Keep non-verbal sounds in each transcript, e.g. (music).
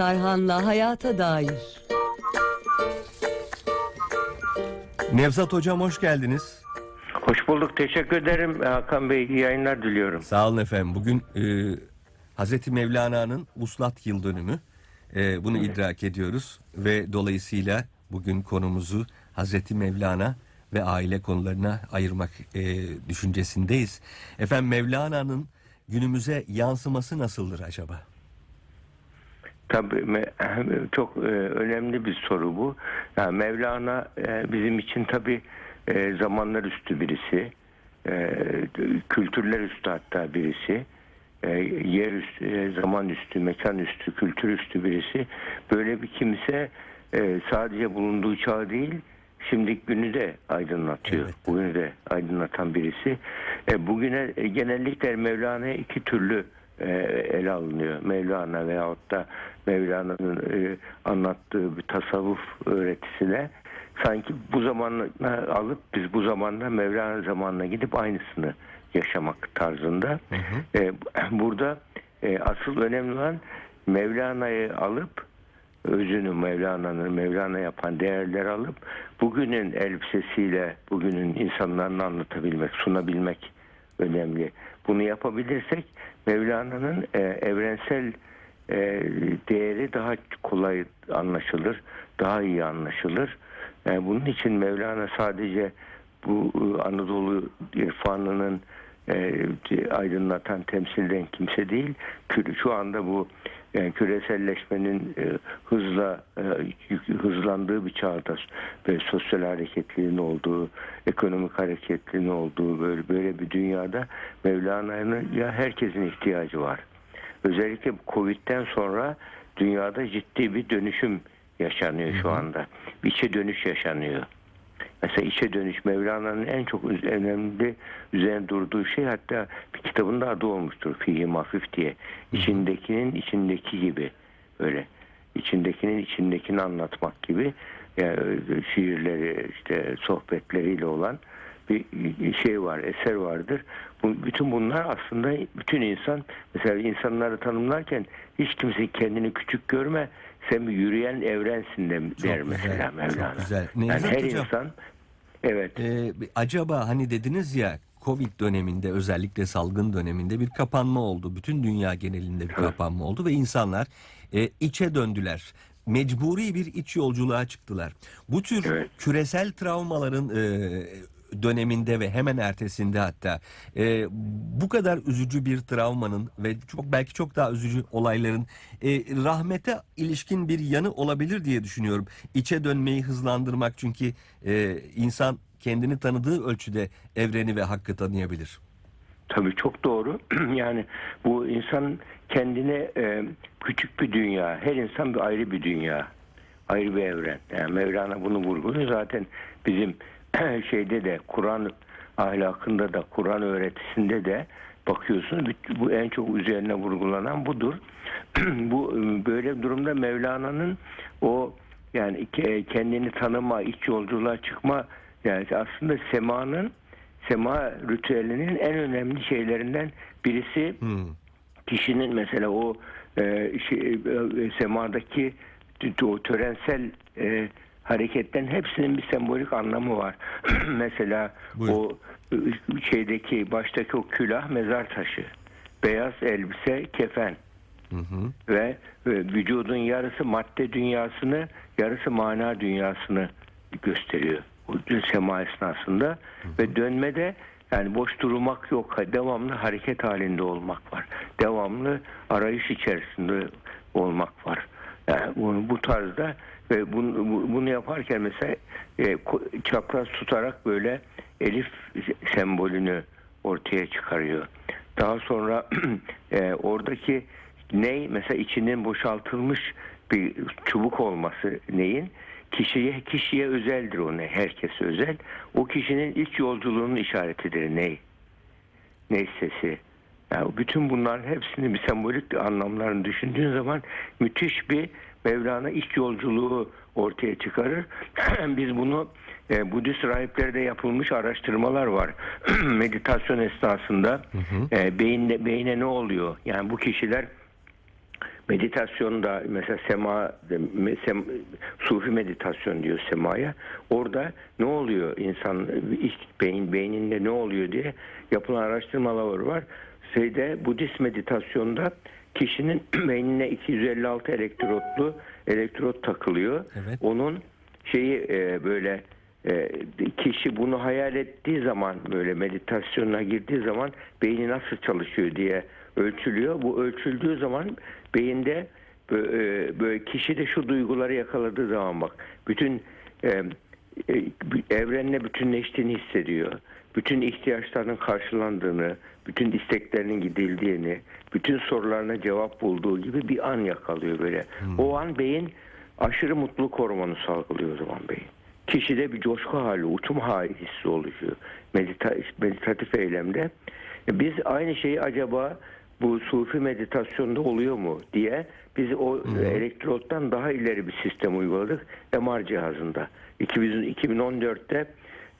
Tarhan'la Hayata Dair. Nevzat Hocam hoş geldiniz. Hoş bulduk. Teşekkür ederim Hakan Bey. İyi yayınlar diliyorum. Sağ olun efendim. Bugün e, Hazreti Mevlana'nın Uslat Yıl Dönümü. E, bunu idrak ediyoruz ve dolayısıyla bugün konumuzu Hazreti Mevlana ve aile konularına ayırmak e, düşüncesindeyiz. Efendim Mevlana'nın günümüze yansıması nasıldır acaba? Tabii çok e, önemli bir soru bu. Yani Mevlana e, bizim için tabii e, zamanlar üstü birisi. Kültürler üstü hatta birisi. Yer üstü, zaman üstü, mekan üstü, kültür üstü birisi. Böyle bir kimse sadece bulunduğu çağ değil, şimdiki günü de aydınlatıyor. Evet. Bugünü de aydınlatan birisi. Bugüne genellikle Mevlana'ya iki türlü ele alınıyor. Mevlana veyahut da Mevlana'nın e, anlattığı bir tasavvuf öğretisine sanki bu zamanla alıp biz bu zamanla Mevlana zamanına gidip aynısını yaşamak tarzında. E, (clears throat) burada e, asıl önemli olan Mevlana'yı alıp özünü Mevlana'nın Mevlana yapan değerler alıp bugünün elbisesiyle bugünün insanlarını anlatabilmek, sunabilmek önemli. Bunu yapabilirsek Mevlana'nın e, evrensel e, değeri daha kolay anlaşılır, daha iyi anlaşılır. E, bunun için Mevlana sadece bu e, Anadolu irfanının e, aydınlatan temsilden kimse değil. Şu anda bu yani küreselleşmenin e, hızla e, hızlandığı bir çağda ve sosyal hareketliliğin olduğu, ekonomik hareketliliğin olduğu böyle böyle bir dünyada Mevlana'nın ya herkesin ihtiyacı var. Özellikle Covid'den sonra dünyada ciddi bir dönüşüm yaşanıyor şu anda. Bir içe dönüş yaşanıyor. Mesela içe dönüş Mevlana'nın en çok önemli üzerine durduğu şey hatta bir kitabında adı olmuştur Fihi Mafif diye. İçindekinin içindeki gibi öyle. İçindekinin içindekini anlatmak gibi yani şiirleri işte sohbetleriyle olan bir şey var, eser vardır. Bu, bütün bunlar aslında bütün insan mesela insanları tanımlarken hiç kimse kendini küçük görme. Sen yürüyen evrensin de der güzel, mesela çok Mevlana. güzel. Yani Nevzat her Hocam. insan evet Ee, acaba hani dediniz ya Covid döneminde özellikle salgın döneminde bir kapanma oldu. Bütün dünya genelinde bir kapanma oldu ve insanlar e, içe döndüler. Mecburi bir iç yolculuğa çıktılar. Bu tür Evet. küresel travmaların e, döneminde ve hemen ertesinde hatta e, bu kadar üzücü bir travmanın ve çok belki çok daha üzücü olayların e, rahmete ilişkin bir yanı olabilir diye düşünüyorum. İçe dönmeyi hızlandırmak çünkü e, insan kendini tanıdığı ölçüde evreni ve hakkı tanıyabilir. tabii çok doğru. (clears throat) yani bu insan kendine e, küçük bir dünya. Her insan bir ayrı bir dünya. Ayrı bir evren. Yani Mevlana bunu vurguluyor. Zaten bizim (clears throat) şeyde de Kur'an ahlakında da Kur'an öğretisinde de bakıyorsunuz bu- en çok üzerine vurgulanan budur. (clears throat) bu e, böyle durumda Mevlana'nın o yani ke- kendini tanıma, iç yolculuğa çıkma yani aslında semanın sema ritüelinin en önemli şeylerinden birisi Hmm. kişinin mesela o e, şey, e, semadaki t- o törensel e, hareketten hepsinin bir sembolik anlamı var. (clears throat) mesela Buyurun. o şeydeki baştaki o külah mezar taşı, beyaz elbise kefen Hı hı. ve vücudun yarısı madde dünyasını, yarısı mana dünyasını gösteriyor. O sema esnasında ve dönmede yani boş durmak yok. Devamlı hareket halinde olmak var. Devamlı arayış içerisinde olmak var. Yani bunu, bu tarzda ve bunu, bu- bunu yaparken mesela e, çapraz tutarak böyle elif sembolünü ortaya çıkarıyor. Daha sonra (clears throat) e, oradaki ney mesela içinin boşaltılmış bir çubuk olması neyin? Kişiye kişiye özeldir o ne herkese özel. O kişinin iç yolculuğunun işaretidir ney ney sesi. Yani bütün bunların hepsini bir sembolik anlamlarını düşündüğün zaman müthiş bir Mevlana iç yolculuğu ortaya çıkarır. (clears throat) Biz bunu e, Budist rahiplerde yapılmış araştırmalar var. (clears throat) Meditasyon esnasında e, beyinde, beyne ne oluyor? Yani bu kişiler meditasyonda mesela sema sem, sufi meditasyon diyor semaya. Orada ne oluyor insan iç beyin beyninde ne oluyor diye yapılan araştırmalar var. Şeyde Budist meditasyonda kişinin (clears throat) beynine 256 elektrotlu elektrot takılıyor. Evet. Onun şeyi e, böyle e, kişi bunu hayal ettiği zaman böyle meditasyona girdiği zaman beyni nasıl çalışıyor diye ölçülüyor. Bu ölçüldüğü zaman beyinde bö- e, böyle kişi de şu duyguları yakaladığı zaman bak bütün e, e, evrenle bütünleştiğini hissediyor. Bütün ihtiyaçlarının karşılandığını, bütün isteklerinin gidildiğini, bütün sorularına cevap bulduğu gibi bir an yakalıyor böyle. O an beyin aşırı mutluluk hormonu salgılıyor o zaman beyin. Kişide bir coşku hali, uçum hali hissi oluşuyor medita meditatif eylemde. E, Biz aynı şeyi acaba bu sufi meditasyonda oluyor mu diye biz o elektrottan daha ileri bir sistem uyguladık MR cihazında. 2000, 2014'te e,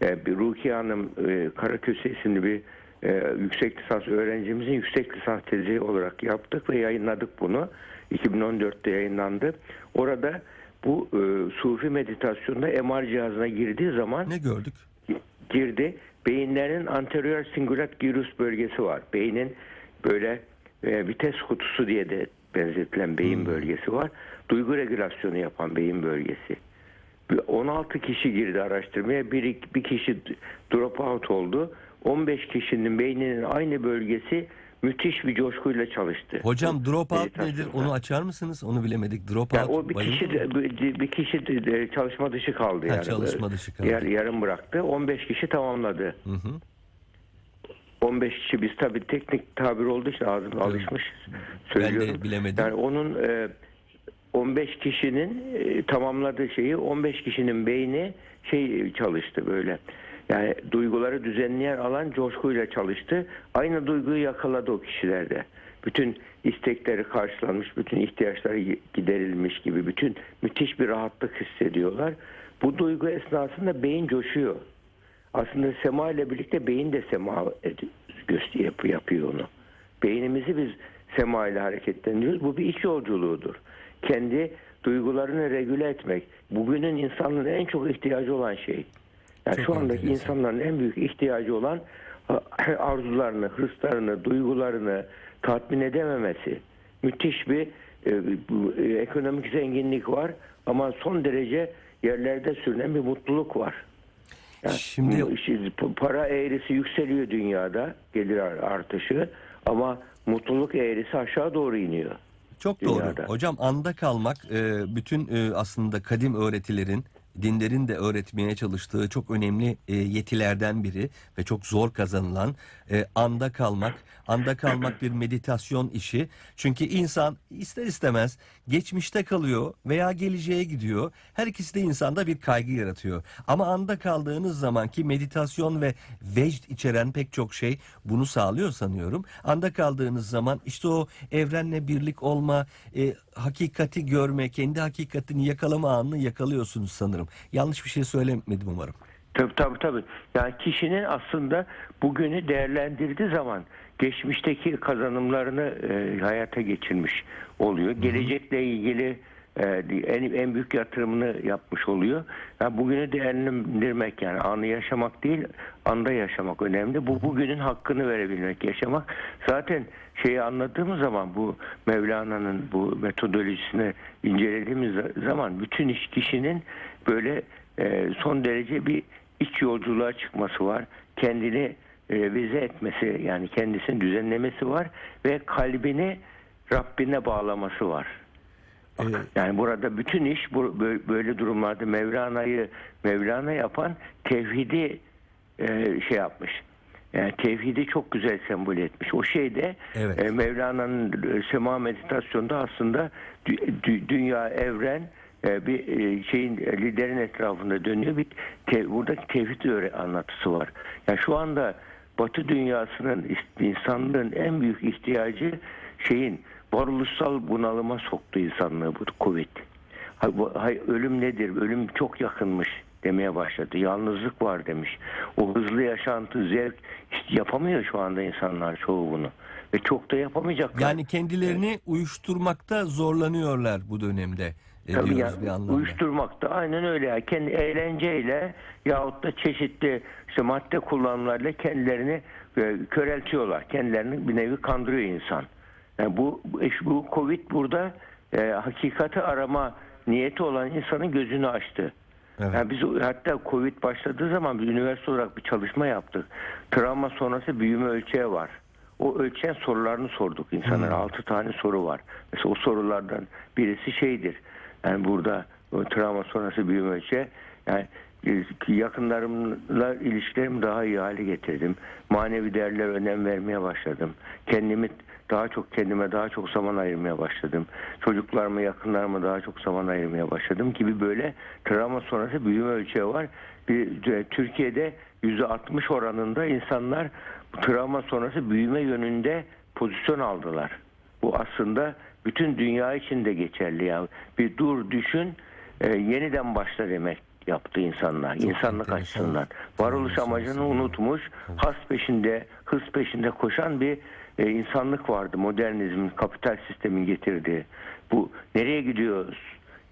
bir Rukiye Hanım e, Karaköse isimli bir e, yüksek lisans öğrencimizin yüksek lisans tezi olarak yaptık ve yayınladık bunu. 2014'te yayınlandı. Orada bu e, sufi meditasyonda MR cihazına girdiği zaman Ne gördük? girdi. Beyinlerin anterior singulat gyrus bölgesi var. Beynin böyle e, vites kutusu diye de benzetilen beyin bölgesi var. Duygu regülasyonu yapan beyin bölgesi. Bir 16 kişi girdi araştırmaya. Bir, bir kişi drop out oldu. 15 kişinin beyninin aynı bölgesi müthiş bir coşkuyla çalıştı. Hocam Bu dropout nedir? meditasyonda. Onu açar mısınız? Onu bilemedik. Dropout. Yani o bir kişi de, bir- kişi de çalışma dışı kaldı Ha, yani. çalışma dışı kaldı. Yar, yarım bıraktı. 15 kişi tamamladı. Hı hı. 15 kişi biz tabii teknik tabir olduğu için ağzım alışmış söylüyorum. bilemedim. Yani onun e, 15 kişinin e, tamamladığı şeyi 15 kişinin beyni şey çalıştı böyle. Yani duyguları düzenleyen alan coşkuyla çalıştı. Aynı duyguyu yakaladı o kişilerde. Bütün istekleri karşılanmış, bütün ihtiyaçları giderilmiş gibi bütün müthiş bir rahatlık hissediyorlar. Bu duygu esnasında beyin coşuyor. Aslında sema ile birlikte beyin de sema ed- göster yap- yapıyor onu. Beynimizi biz sema ile hareketlendiriyoruz. Bu bir iç yolculuğudur. Kendi duygularını regüle etmek. Bugünün insanlığın en çok ihtiyacı olan şey. Yani Çok şu andaki enteresan. insanların en büyük ihtiyacı olan (clears throat) arzularını, hırslarını, duygularını tatmin edememesi. Müthiş bir e, e, ekonomik zenginlik var ama son derece yerlerde sürünen bir mutluluk var. Yani Şimdi- para eğrisi yükseliyor dünyada gelir artışı ama mutluluk eğrisi aşağı doğru iniyor. Çok doğru. dünyada. Hocam anda kalmak e, bütün e, aslında kadim öğretilerin dinlerin de öğretmeye çalıştığı çok önemli e, yetilerden biri ve çok zor kazanılan e, anda kalmak. Anda kalmak bir meditasyon işi. Çünkü insan ister istemez geçmişte kalıyor veya geleceğe gidiyor. Her ikisi de insanda bir kaygı yaratıyor. Ama anda kaldığınız zaman ki meditasyon ve vecd içeren pek çok şey bunu sağlıyor sanıyorum. Anda kaldığınız zaman işte o evrenle birlik olma, e, hakikati görme, kendi hakikatini yakalama anını yakalıyorsunuz sanırım. Yanlış bir şey söylemedim umarım. Tabii tabii tabii. Yani kişinin aslında bugünü değerlendirdiği zaman geçmişteki kazanımlarını e, hayata geçirmiş oluyor. Gelecekle ilgili e, en, en büyük yatırımını yapmış oluyor. Yani bugünü değerlendirmek yani anı yaşamak değil, anda yaşamak önemli. Bu bugünün hakkını verebilmek, yaşamak. Zaten şeyi anladığımız zaman bu Mevlana'nın bu metodolojisini incelediğimiz zaman bütün iş kişinin böyle e, son derece bir iç yolculuğa çıkması var. Kendini revize etmesi yani kendisini düzenlemesi var ve kalbini Rabbine bağlaması var. Ee, Yani burada bütün iş bu, bö- böyle durumlarda Mevlana'yı Mevlana yapan tevhidi e, şey yapmış. Yani tevhidi çok güzel sembol etmiş. O şey de Evet. e, Mevlana'nın e, sema meditasyonda aslında dü- dü- dünya, evren bir e, şeyin e, liderin etrafında dönüyor. Bir te, buradaki tevhid anlatısı var. Yani şu anda Batı dünyasının insanlığın en büyük ihtiyacı şeyin varoluşsal bunalıma soktu insanlığı bu Covid. Ha- bu- hay- ölüm nedir? Ölüm çok yakınmış demeye başladı. Yalnızlık var demiş. O hızlı yaşantı, zevk işte yapamıyor şu anda insanlar çoğu bunu. Ve çok da yapamayacaklar. Yani kendilerini uyuşturmakta zorlanıyorlar bu dönemde. Tabii yani bir anlamda. uyuşturmakta aynen öyle. Yani kendi eğlenceyle yahut da çeşitli işte madde kullanımlarıyla kendilerini e, köreltiyorlar. Kendilerini bir nevi kandırıyor insan. Yani bu bu- Covid burada e, hakikati arama niyeti olan insanın gözünü açtı. Evet. Yani biz hatta Covid başladığı zaman biz üniversite olarak bir çalışma yaptık. Travma sonrası büyüme ölçeği var. O ölçeğin sorularını sorduk insanlara. Altı tane soru var. Mesela o sorulardan birisi şeydir. Yani burada travma sonrası büyüme ölçeği yani e, yakınlarımla ilişkilerimi daha iyi hale getirdim. Manevi değerlere önem vermeye başladım. Kendimi daha çok kendime daha çok zaman ayırmaya başladım. Çocuklarıma, yakınlarıma daha çok zaman ayırmaya başladım gibi böyle travma sonrası büyüme ölçeği var. Bir, e, Türkiye'de %60 oranında insanlar travma sonrası büyüme yönünde pozisyon aldılar. Bu aslında bütün dünya için de geçerli. Yani bir dur düşün e, yeniden başla demek yaptı insanlar. İnsanlık enteresan. açısından. Varoluş Enteresan amacını unutmuş, has peşinde, hız peşinde koşan bir e, insanlık vardı. Modernizmin, kapital sistemin getirdiği. Bu nereye gidiyoruz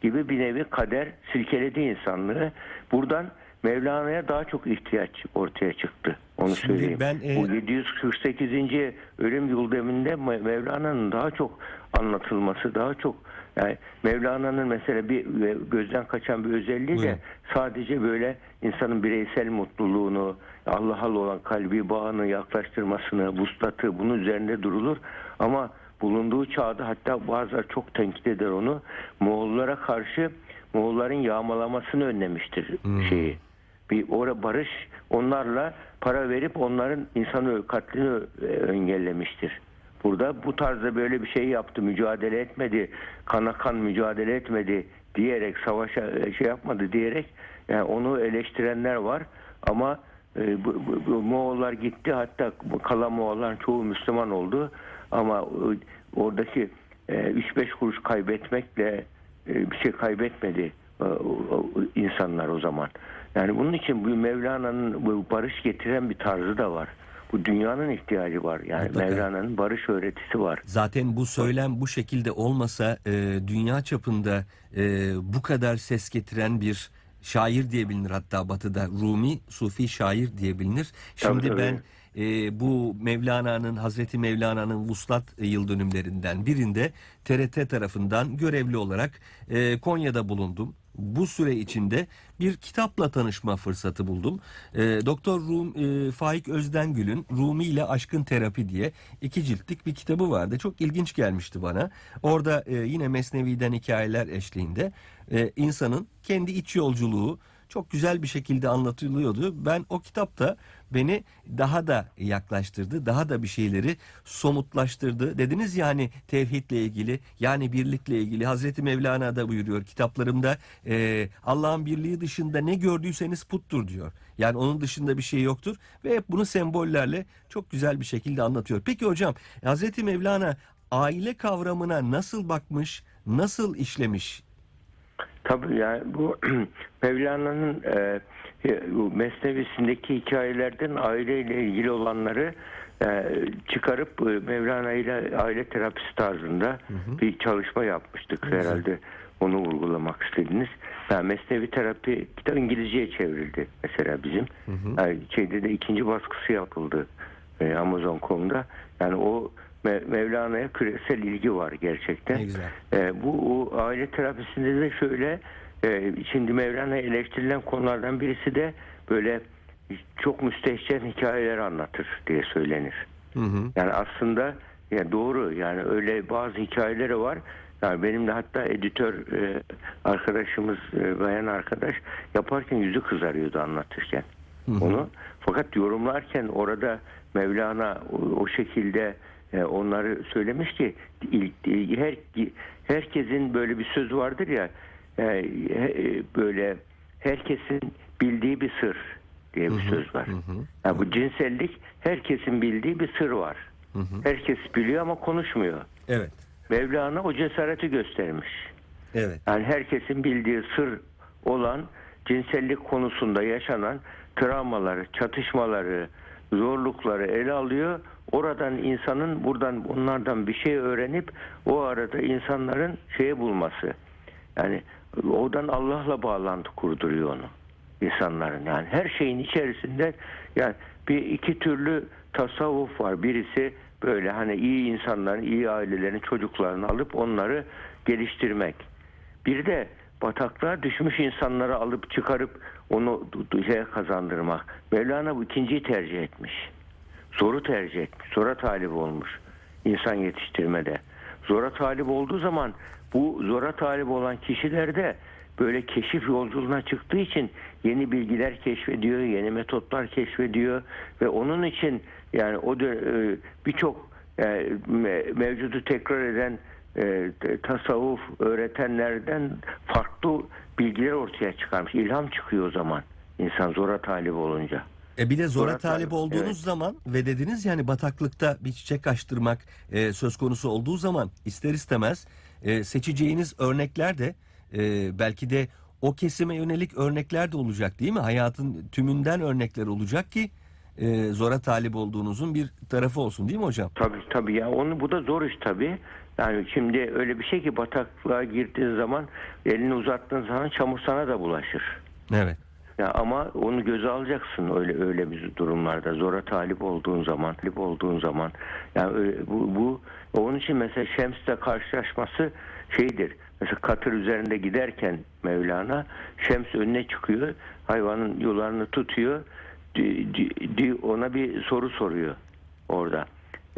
gibi bir nevi kader silkeledi insanlığı. Buradan Mevlana'ya daha çok ihtiyaç ortaya çıktı. Onu Şimdi söyleyeyim. ben, e, Bu 748. ölüm yıl deminde Me- Mevlana'nın daha çok anlatılması, daha çok yani Mevlana'nın mesela bir e, gözden kaçan bir özelliği Buyurun. de sadece böyle insanın bireysel mutluluğunu, Allah'a olan kalbi bağını yaklaştırmasını, vuslatı bunun üzerinde durulur. Ama bulunduğu çağda hatta bazıları çok tenkit eder onu. Moğollara karşı Moğolların yağmalamasını önlemiştir şeyi. Bir ora barış onlarla para verip onların insanı katlini e, engellemiştir. Burada bu tarzda böyle bir şey yaptı, mücadele etmedi, kana kan mücadele etmedi diyerek savaşa e, şey yapmadı diyerek yani onu eleştirenler var. Ama e, bu, bu, bu Moğollar gitti hatta kalan Moğolların çoğu Müslüman oldu. Ama e, oradaki e, 3-5 kuruş kaybetmekle e, bir şey kaybetmedi. e, insanlar o zaman. Yani bunun için bu Mevlana'nın bu barış getiren bir tarzı da var. Bu dünyanın ihtiyacı var. Yani Mutlaka. Mevlana'nın barış öğretisi var. Zaten bu söylem bu şekilde olmasa e, dünya çapında e, bu kadar ses getiren bir şair diye bilinir hatta batıda Rumi Sufi şair diye bilinir. Şimdi Tabii, ben e, bu Mevlana'nın Hazreti Mevlana'nın vuslat yıl dönümlerinden birinde TRT tarafından görevli olarak e, Konya'da bulundum. Bu süre içinde bir kitapla tanışma fırsatı buldum. E, Doktor Rum, e, Faik Özdengül'ün Rumi ile Aşkın Terapi diye iki ciltlik bir kitabı vardı. Çok ilginç gelmişti bana. Orada e, yine Mesnevi'den hikayeler eşliğinde e, insanın kendi iç yolculuğu çok güzel bir şekilde anlatılıyordu. Ben o kitapta beni daha da yaklaştırdı, daha da bir şeyleri somutlaştırdı. Dediniz yani tevhidle ilgili, yani birlikle ilgili. Hazreti Mevlana da buyuruyor kitaplarımda e, Allah'ın birliği dışında ne gördüyseniz puttur diyor. Yani onun dışında bir şey yoktur ve hep bunu sembollerle çok güzel bir şekilde anlatıyor. Peki hocam Hazreti Mevlana aile kavramına nasıl bakmış, nasıl işlemiş? Tabii yani bu (clears throat) Mevlana'nın e, e, Mesnevisindeki hikayelerden aileyle ilgili olanları e, çıkarıp e, Mevlana ile aile terapisi tarzında bir çalışma yapmıştık herhalde. Onu vurgulamak istediniz. Yani Mesnevi terapi kitap İngilizceye çevrildi mesela bizim. Yani şeyde de ikinci baskısı yapıldı e, Amazon.com'da. Yani o Mevlana'ya küresel ilgi var gerçekten. Ne güzel. E, bu aile terapisinde de şöyle e, şimdi Mevlana eleştirilen konulardan birisi de böyle çok müstehcen hikayeler anlatır diye söylenir. Hı hı. Yani aslında ya doğru yani öyle bazı hikayeleri var. Yani benim de hatta editör e, arkadaşımız e, bayan arkadaş yaparken yüzü kızarıyordu anlatırken onu. Fakat yorumlarken orada Mevlana o, o şekilde onları söylemiş ki ilk, her herkesin böyle bir söz vardır ya e, e, böyle herkesin bildiği bir sır diye bir söz var. Yani bu cinsellik herkesin bildiği bir sır var. Herkes biliyor ama konuşmuyor. Evet. Mevlana o cesareti göstermiş. Evet. Yani herkesin bildiği sır olan cinsellik konusunda yaşanan travmaları, çatışmaları, zorlukları ele alıyor. Oradan insanın buradan onlardan bir şey öğrenip o arada insanların şeye bulması. Yani oradan Allah'la bağlantı kurduruyor onu insanların yani her şeyin içerisinde yani bir iki türlü tasavvuf var. Birisi böyle hani iyi insanların, iyi ailelerin çocuklarını alıp onları geliştirmek. Bir de bataklığa düşmüş insanları alıp çıkarıp onu şeye kazandırmak. Mevlana bu ikinciyi tercih etmiş. Zoru tercih etmiş. Zora talip olmuş insan yetiştirmede. Zora talip olduğu zaman bu zora talip olan kişilerde böyle keşif yolculuğuna çıktığı için yeni bilgiler keşfediyor, yeni metotlar keşfediyor ve onun için yani o e, birçok e, me- mevcudu tekrar eden e, tasavvuf öğretenlerden farklı bilgiler ortaya çıkarmış. İlham çıkıyor o zaman insan zora talip olunca. E bir de zora Zora talip talip, olduğunuz evet. zaman ve dediniz yani bataklıkta bir çiçek açtırmak e, söz konusu olduğu zaman ister istemez e, seçeceğiniz örnekler de e, belki de o kesime yönelik örnekler de olacak değil mi? Hayatın tümünden örnekler olacak ki e, zora talip olduğunuzun bir tarafı olsun değil mi hocam? Tabii tabii ya onu bu da zor iş tabii. Yani şimdi öyle bir şey ki bataklığa girdiğin zaman elini uzattığın zaman çamur sana da bulaşır. Evet. Ya ama onu göze alacaksın öyle öyle bir durumlarda zora talip olduğun zaman, talip olduğun zaman. Yani bu, bu onun için mesela Şems'le karşılaşması şeydir. Mesela katır üzerinde giderken Mevlana Şems önüne çıkıyor, hayvanın yollarını tutuyor, di- di- di- ona bir soru soruyor orada.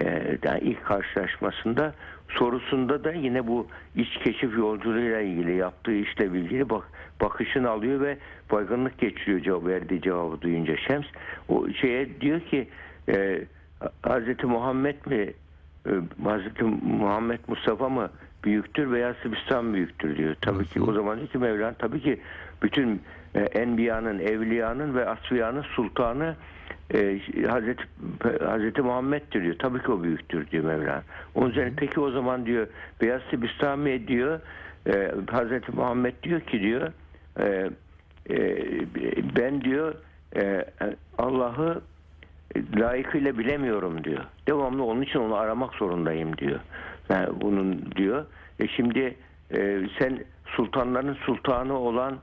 Ee, yani ilk karşılaşmasında sorusunda da yine bu iç keşif yolculuğuyla ilgili yaptığı işle ilgili bak bakışını alıyor ve baygınlık geçiriyor cevap verdiği cevabı duyunca Şems o şeye diyor ki e, Hazreti Muhammed mi e, Hazreti Muhammed Mustafa mı büyüktür veya Sibistan büyüktür diyor. Tabii ki o zaman diyor ki Mevlana tabii ki bütün e, enbiyanın, evliyanın ve asfiyanın sultanı e, Hazreti Hazreti Muhammed'dir diyor. Tabii ki o büyüktür diyor Mevlana. Onun üzerine peki o zaman diyor Beyaz Sibistani diyor e, Hazreti Muhammed diyor ki diyor e, e, ben diyor e, Allah'ı layıkıyla bilemiyorum diyor. Devamlı onun için onu aramak zorundayım diyor. Yani bunun diyor. E şimdi e, sen sultanların sultanı olan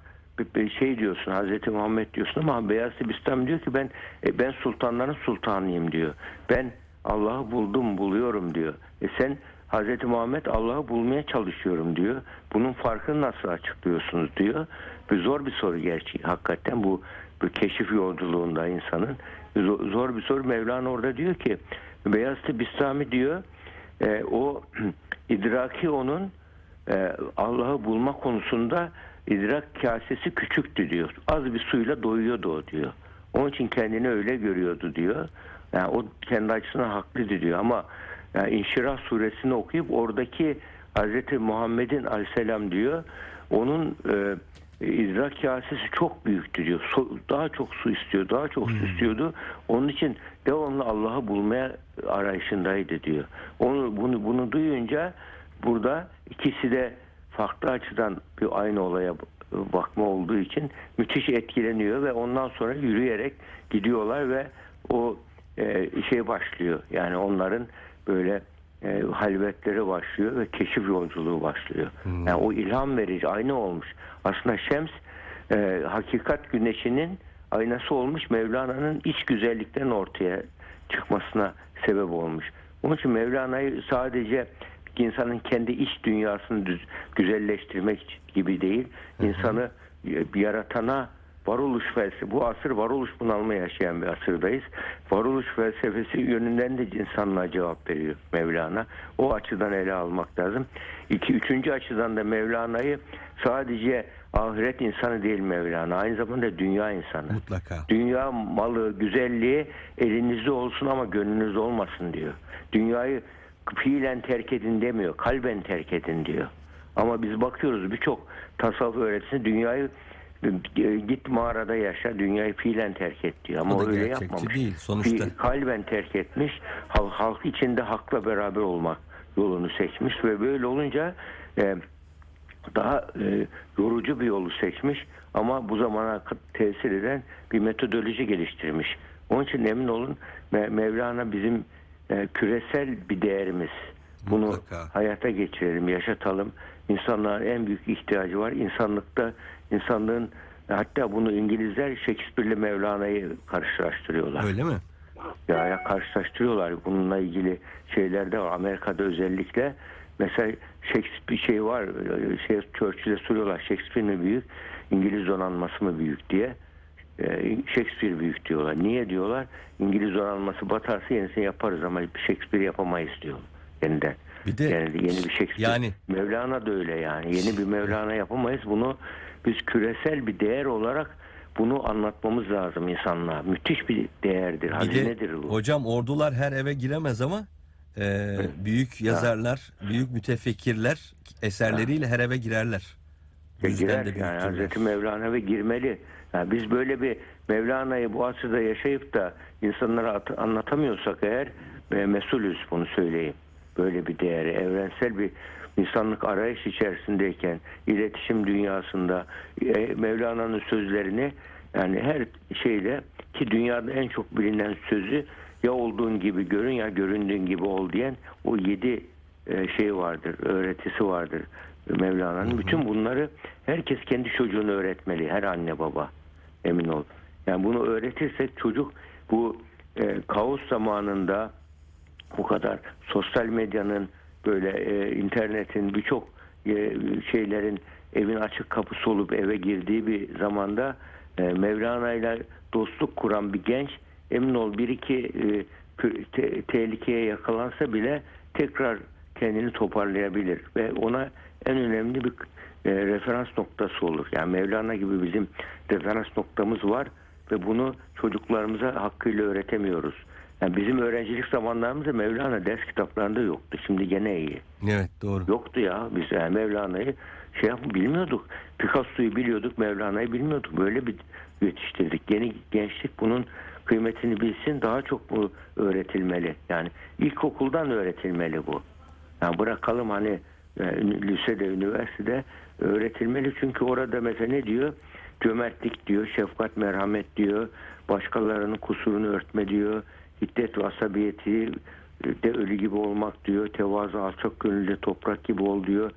şey diyorsun Hazreti Muhammed diyorsun ama Beyaz Sibistan diyor ki ben e, ben sultanların sultanıyım diyor. Ben Allah'ı buldum buluyorum diyor. E sen Hazreti Muhammed Allah'ı bulmaya çalışıyorum diyor. Bunun farkını nasıl açıklıyorsunuz diyor. Bir zor bir soru gerçi hakikaten bu bir keşif yolculuğunda insanın zor, zor bir soru. Mevlana orada diyor ki Beyaz Bistami diyor e, o (clears throat) idraki onun e, Allah'ı bulma konusunda idrak kasesi küçüktü diyor. Az bir suyla doyuyordu o diyor. Onun için kendini öyle görüyordu diyor. Yani o kendi açısından haklıydı diyor ama yani İnşirah suresini okuyup oradaki Hazreti Muhammed'in aleyhisselam diyor onun e, idrak kasesi çok büyüktü diyor. Su- daha çok su istiyor, daha çok su istiyordu. Onun için devamlı Allah'ı bulmaya arayışındaydı diyor. Onu bunu bunu duyunca burada ikisi de farklı açıdan bir aynı olaya bakma olduğu için müthiş etkileniyor ve ondan sonra yürüyerek gidiyorlar ve o e, şey başlıyor. Yani onların böyle e, halvetleri başlıyor ve keşif yolculuğu başlıyor. Yani o ilham verici aynı olmuş. Aslında Şems e, hakikat güneşinin aynası olmuş Mevlana'nın iç güzelliklerin ortaya çıkmasına sebep olmuş. Onun için Mevlana'yı sadece insanın kendi iç dünyasını düz, güzelleştirmek gibi değil, insanı bir yaratana varoluş felsefesi, bu asır varoluş bunalma yaşayan bir asırdayız. Varoluş felsefesi yönünden de insanlığa cevap veriyor Mevlana. O açıdan ele almak lazım. İki, üçüncü açıdan da Mevlana'yı sadece ahiret insanı değil Mevlana. Aynı zamanda dünya insanı. Mutlaka. Dünya malı, güzelliği elinizde olsun ama gönlünüzde olmasın diyor. Dünyayı fiilen terk edin demiyor, kalben terk edin diyor. Ama biz bakıyoruz birçok tasavvuf öğretisinde dünyayı e, git mağarada yaşa, dünyayı fiilen terk et diyor. Ama O öyle yapmamış. değil, sonuçta. Kalben terk etmiş, halk, halk içinde hakla beraber olmak yolunu seçmiş ve böyle olunca e, daha e, yorucu bir yolu seçmiş ama bu zamana tesir eden bir metodoloji geliştirmiş. Onun için emin olun Me- Mevlana bizim e, küresel bir değerimiz. Bunu Mutlaka. hayata geçirelim, yaşatalım. İnsanların en büyük ihtiyacı var. İnsanlıkta insanlığın hatta bunu İngilizler Shakespeare'le Mevlana'yı karşılaştırıyorlar. Öyle mi? Ya, karşılaştırıyorlar. Bununla ilgili şeyler de var. Amerika'da özellikle mesela Shakespeare şey var. Şey, Churchill'e soruyorlar Shakespeare mi büyük, İngiliz donanması mı büyük diye. Ee, Shakespeare büyük diyorlar. Niye diyorlar? İngiliz donanması batarsa yenisini yaparız ama Shakespeare yapamayız diyor yeniden. Bir de Yani yeni bir Shakespeare. yani- Mevlana da öyle yani. Yeni bir Mevlana yapamayız. Bunu biz küresel bir değer olarak bunu anlatmamız lazım insanlığa. Müthiş bir değerdir. Hazinedir bu. hocam ordular her eve giremez ama e, büyük yazarlar, büyük mütefekkirler eserleriyle her eve girerler. Ya girer de yani. Hazreti Mevlana ve girmeli. Yani biz böyle bir Mevlana'yı bu asırda yaşayıp da insanlara at- anlatamıyorsak eğer e, mesulüz bunu söyleyeyim. Böyle bir değeri evrensel bir insanlık arayış içerisindeyken iletişim dünyasında e, Mevlana'nın sözlerini yani her şeyle ki dünyada en çok bilinen sözü ya olduğun gibi görün ya göründüğün gibi ol diyen o yedi e, şey vardır, öğretisi vardır Mevlana'nın. Bütün bunları herkes kendi çocuğuna öğretmeli, her anne baba emin ol. Yani bunu öğretirsek çocuk bu e, kaos zamanında bu kadar sosyal medyanın böyle e, internetin birçok e, şeylerin evin açık kapısı olup eve girdiği bir zamanda e, Mevlana ile dostluk kuran bir genç emin ol bir iki e, te- tehlikeye yakalansa bile tekrar kendini toparlayabilir ve ona en önemli bir e, referans noktası olur. Yani Mevlana gibi bizim referans noktamız var ve bunu çocuklarımıza hakkıyla öğretemiyoruz. Yani bizim öğrencilik zamanlarımızda Mevlana ders kitaplarında yoktu. Şimdi gene iyi. Evet doğru. Yoktu ya. Biz yani Mevlana'yı şey yap bilmiyorduk. Picasso'yu biliyorduk, Mevlana'yı bilmiyorduk. Böyle bir yetiştirdik. Yeni gençlik bunun kıymetini bilsin. Daha çok bu öğretilmeli. Yani ilkokuldan öğretilmeli bu. Yani bırakalım hani e, lisede, üniversitede öğretilmeli. Çünkü orada mesela ne diyor? Cömertlik diyor, şefkat, merhamet diyor. Başkalarının kusurunu örtme diyor. Hiddet ve asabiyeti de ölü gibi olmak diyor. Tevazu alçak gönüllü toprak gibi ol diyor.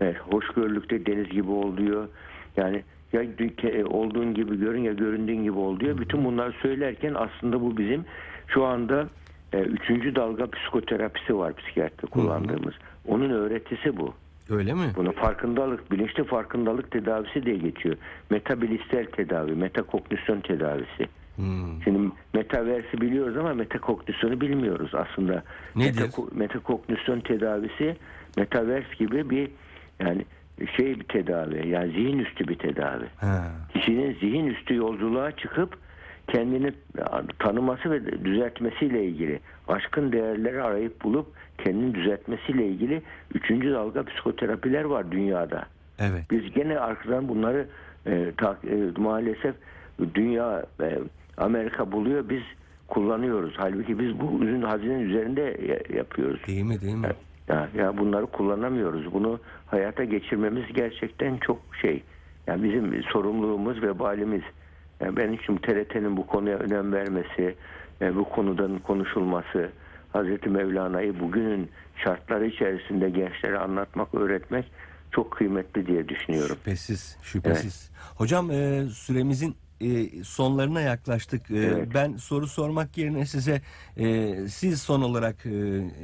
Evet, hoşgörülükte deniz gibi ol diyor. Yani ya dü- olduğun gibi görün ya göründüğün gibi ol diyor. Bütün bunları söylerken aslında bu bizim şu anda e, üçüncü dalga psikoterapisi var psikiyatri kullandığımız. Onun öğretisi bu. Öyle mi? Bunu farkındalık, bilinçli farkındalık tedavisi diye geçiyor. Metabilistel tedavi, metakognisyon tedavisi. Hmm. Şimdi metaversi biliyoruz ama metakognisyonu bilmiyoruz aslında. Nedir? Metako- metakognisyon tedavisi metavers gibi bir yani şey bir tedavi. Yani zihin üstü bir tedavi. Ha. Kişinin zihin üstü yolculuğa çıkıp kendini tanıması ve düzeltmesiyle ilgili aşkın değerleri arayıp bulup kendini düzeltmesiyle ilgili üçüncü dalga psikoterapiler var dünyada. Evet. Biz gene arkadan bunları e, ta- e, maalesef dünya e, Amerika buluyor biz kullanıyoruz. Halbuki biz bu ürün hazinenin üzerinde ya- yapıyoruz. Değil mi değil mi? Ya, ya bunları kullanamıyoruz. Bunu hayata geçirmemiz gerçekten çok şey. Yani bizim sorumluluğumuz ve balimiz. Yani ben için TRT'nin bu konuya önem vermesi, e, bu konudan konuşulması, Hazreti Mevlana'yı bugünün şartları içerisinde gençlere anlatmak, öğretmek çok kıymetli diye düşünüyorum. Şüphesiz, şüphesiz. Hocam e, süremizin e, sonlarına yaklaştık. E, Evet. Ben soru sormak yerine size e, siz son olarak e,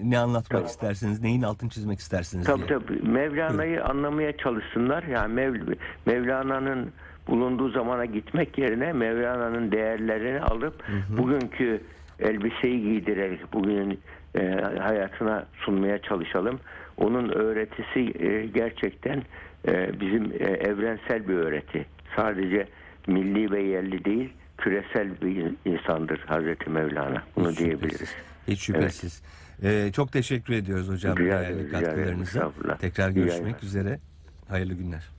ne anlatmak Tamam. istersiniz, neyin altını çizmek istersiniz Tabii diye. tabii. Mevlana'yı anlamaya çalışsınlar. Yani Mev- Mevlana'nın bulunduğu zamana gitmek yerine Mevlana'nın değerlerini alıp bugünkü elbiseyi giydirerek bugünün e, hayatına sunmaya çalışalım. Onun öğretisi e, gerçekten e, bizim e, evrensel bir öğreti. Sadece milli ve yerli değil, küresel bir insandır Hazreti Mevlana. Bunu Hiç diyebiliriz. şüphesiz. Hiç şüphesiz. E, çok teşekkür ediyoruz hocam Rica değerli rica katkılarınıza. Tekrar görüşmek üzere. Hayırlı günler.